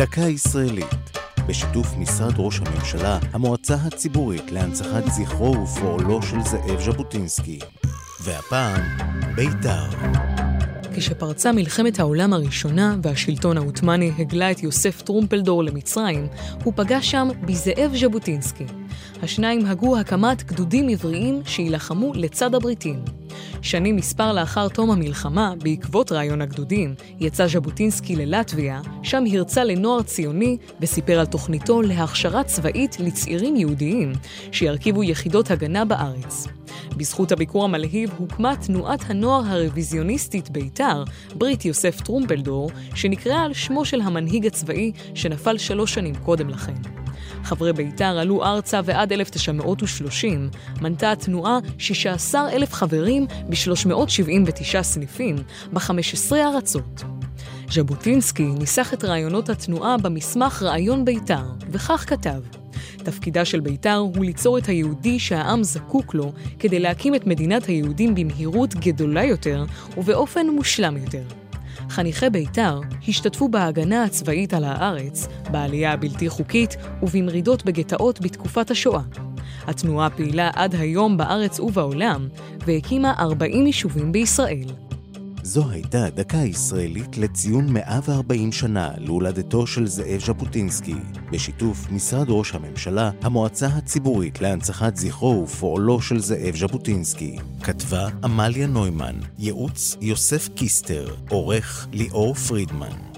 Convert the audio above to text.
דקה ישראלית, בשיתוף משרד ראש הממשלה, המועצה הציבורית להנצחת זכרו ופועלו של זאב ז'בוטינסקי. והפעם, בית"ר. כשפרצה מלחמת העולם הראשונה והשלטון העות'מאני הגלה את יוסף טרומפלדור למצרים, הוא פגש שם בזאב ז'בוטינסקי. השניים הגו הקמת גדודים עבריים שיילחמו לצד הבריטים. שנים מספר לאחר תום המלחמה, בעקבות רעיון הגדודים, יצא ז'בוטינסקי ללטביה, שם הרצה לנוער ציוני וסיפר על תוכניתו להכשרה צבאית לצעירים יהודיים, שירכיבו יחידות הגנה בארץ. בזכות הביקור המלהיב הוקמה תנועת הנוער הרוויזיוניסטית בית"ר, ברית יוסף טרומפלדור, שנקראה על שמו של המנהיג הצבאי שנפל שלוש שנים קודם לכן. חברי בית"ר עלו ארצה ועד 1930 מנתה התנועה 16 אלף חברים ב-379 סניפים ב-15 ארצות. ז'בוטינסקי ניסח את רעיונות התנועה במסמך רעיון בית"ר, וכך כתב: תפקידה של בית"ר הוא ליצור את היהודי שהעם זקוק לו כדי להקים את מדינת היהודים במהירות גדולה יותר ובאופן מושלם יותר. חניכי בית"ר השתתפו בהגנה הצבאית על הארץ, בעלייה הבלתי חוקית ובמרידות בגטאות בתקופת השואה. התנועה פעילה עד היום בארץ ובעולם, והקימה 40 יישובים בישראל. זו הייתה דקה ישראלית לציון 140 שנה להולדתו של זאב ז'בוטינסקי, בשיתוף משרד ראש הממשלה, המועצה הציבורית להנצחת זכרו ופועלו של זאב ז'בוטינסקי. כתבה עמליה נוימן, ייעוץ יוסף קיסטר, עורך ליאור פרידמן.